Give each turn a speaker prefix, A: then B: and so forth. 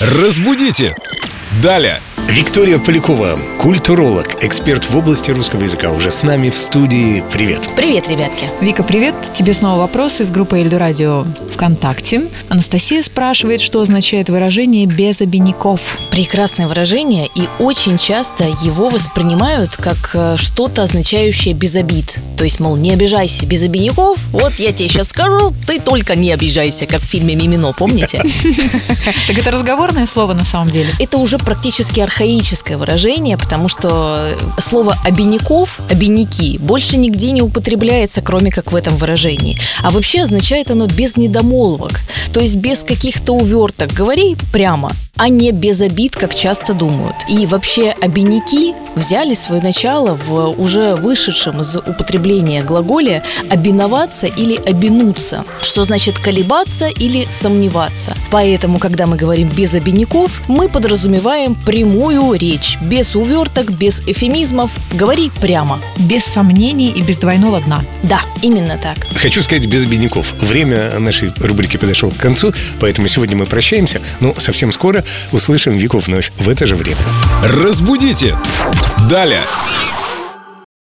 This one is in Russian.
A: Разбудите! Далее!
B: Виктория Полякова, культуролог, эксперт в области русского языка, уже с нами в студии. Привет.
C: Привет, ребятки.
D: Вика, привет. Тебе снова вопрос из группы Эльду Радио ВКонтакте. Анастасия спрашивает, что означает выражение «без обиняков».
C: Прекрасное выражение, и очень часто его воспринимают как э, что-то означающее без обид. То есть, мол, не обижайся, без обиняков. Вот я тебе сейчас скажу, ты только не обижайся, как в фильме «Мимино», помните?
D: Так это разговорное слово на самом деле?
C: Это уже практически архаическое выражение, потому что слово «обиняков», «обиняки» больше нигде не употребляется, кроме как в этом выражении. А вообще означает оно без недомолвок, то есть без каких-то уверток. Говори прямо, а не без обид, как часто думают. И вообще обиняки взяли свое начало в уже вышедшем из употребления глаголе «обиноваться» или «обинуться», что значит колебаться или сомневаться. Поэтому, когда мы говорим «без обиняков», мы подразумеваем прямую речь, без уверток, без эфемизмов. Говори прямо.
D: Без сомнений и без двойного дна.
C: Да, именно так.
B: Хочу сказать без обиняков. Время нашей рубрики подошло к концу, поэтому сегодня мы прощаемся, но совсем скоро услышим Вику вновь в это же время.
A: Разбудите! Далее!